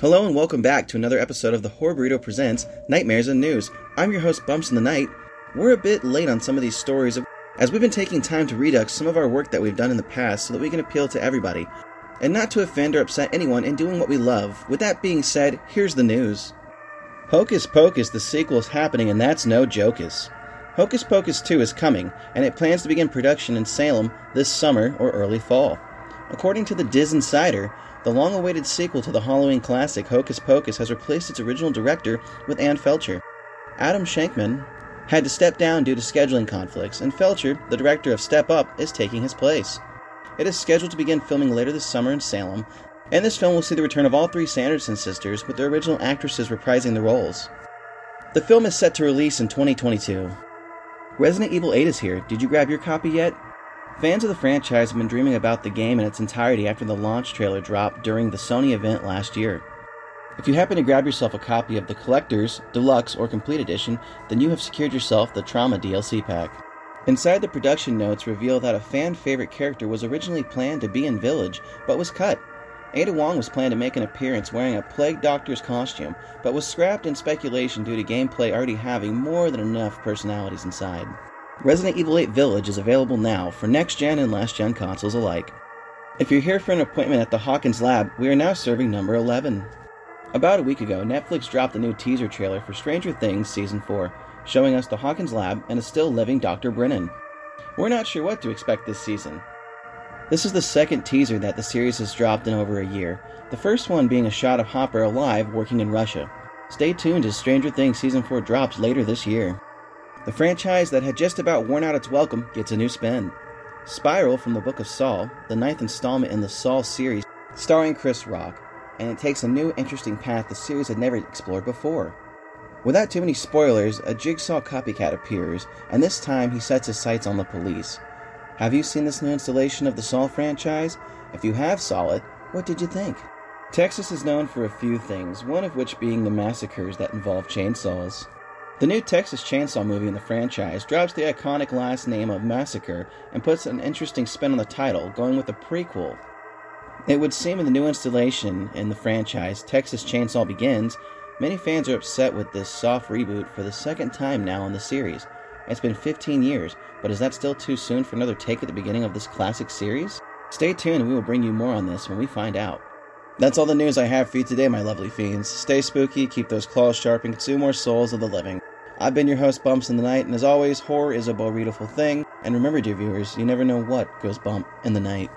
Hello and welcome back to another episode of the Horror Burrito Presents Nightmares in News. I'm your host, Bumps in the Night. We're a bit late on some of these stories, as we've been taking time to redux some of our work that we've done in the past so that we can appeal to everybody, and not to offend or upset anyone in doing what we love. With that being said, here's the news. Hocus Pocus, the sequel is happening, and that's no jocus. Hocus Pocus 2 is coming, and it plans to begin production in Salem this summer or early fall. According to the Diz Insider, the long awaited sequel to the Halloween classic Hocus Pocus has replaced its original director with Anne Fletcher. Adam Shankman had to step down due to scheduling conflicts, and Fletcher, the director of Step Up, is taking his place. It is scheduled to begin filming later this summer in Salem, and this film will see the return of all three Sanderson sisters, with their original actresses reprising the roles. The film is set to release in 2022. Resident Evil 8 is here. Did you grab your copy yet? Fans of the franchise have been dreaming about the game in its entirety after the launch trailer dropped during the Sony event last year. If you happen to grab yourself a copy of the Collector's, Deluxe, or Complete Edition, then you have secured yourself the Trauma DLC pack. Inside the production notes reveal that a fan favorite character was originally planned to be in Village, but was cut. Ada Wong was planned to make an appearance wearing a Plague Doctor's costume, but was scrapped in speculation due to gameplay already having more than enough personalities inside. Resident Evil 8 Village is available now for next gen and last gen consoles alike. If you're here for an appointment at the Hawkins Lab, we are now serving number 11. About a week ago, Netflix dropped a new teaser trailer for Stranger Things Season 4, showing us the Hawkins Lab and a still living Dr. Brennan. We're not sure what to expect this season. This is the second teaser that the series has dropped in over a year, the first one being a shot of Hopper alive working in Russia. Stay tuned as Stranger Things Season 4 drops later this year. The franchise that had just about worn out its welcome gets a new spin. Spiral from the Book of Saw, the ninth installment in the Saw series, starring Chris Rock, and it takes a new, interesting path the series had never explored before. Without too many spoilers, a jigsaw copycat appears, and this time he sets his sights on the police. Have you seen this new installation of the Saw franchise? If you have saw it, what did you think? Texas is known for a few things, one of which being the massacres that involve chainsaws. The new Texas Chainsaw movie in the franchise drops the iconic last name of Massacre and puts an interesting spin on the title, going with a prequel. It would seem in the new installation in the franchise, Texas Chainsaw Begins, many fans are upset with this soft reboot for the second time now in the series. It's been 15 years, but is that still too soon for another take at the beginning of this classic series? Stay tuned and we will bring you more on this when we find out. That's all the news I have for you today, my lovely fiends. Stay spooky, keep those claws sharp, and consume more souls of the living. I've been your host, Bumps in the Night, and as always, horror is a beautiful thing. And remember, dear viewers, you never know what goes bump in the night.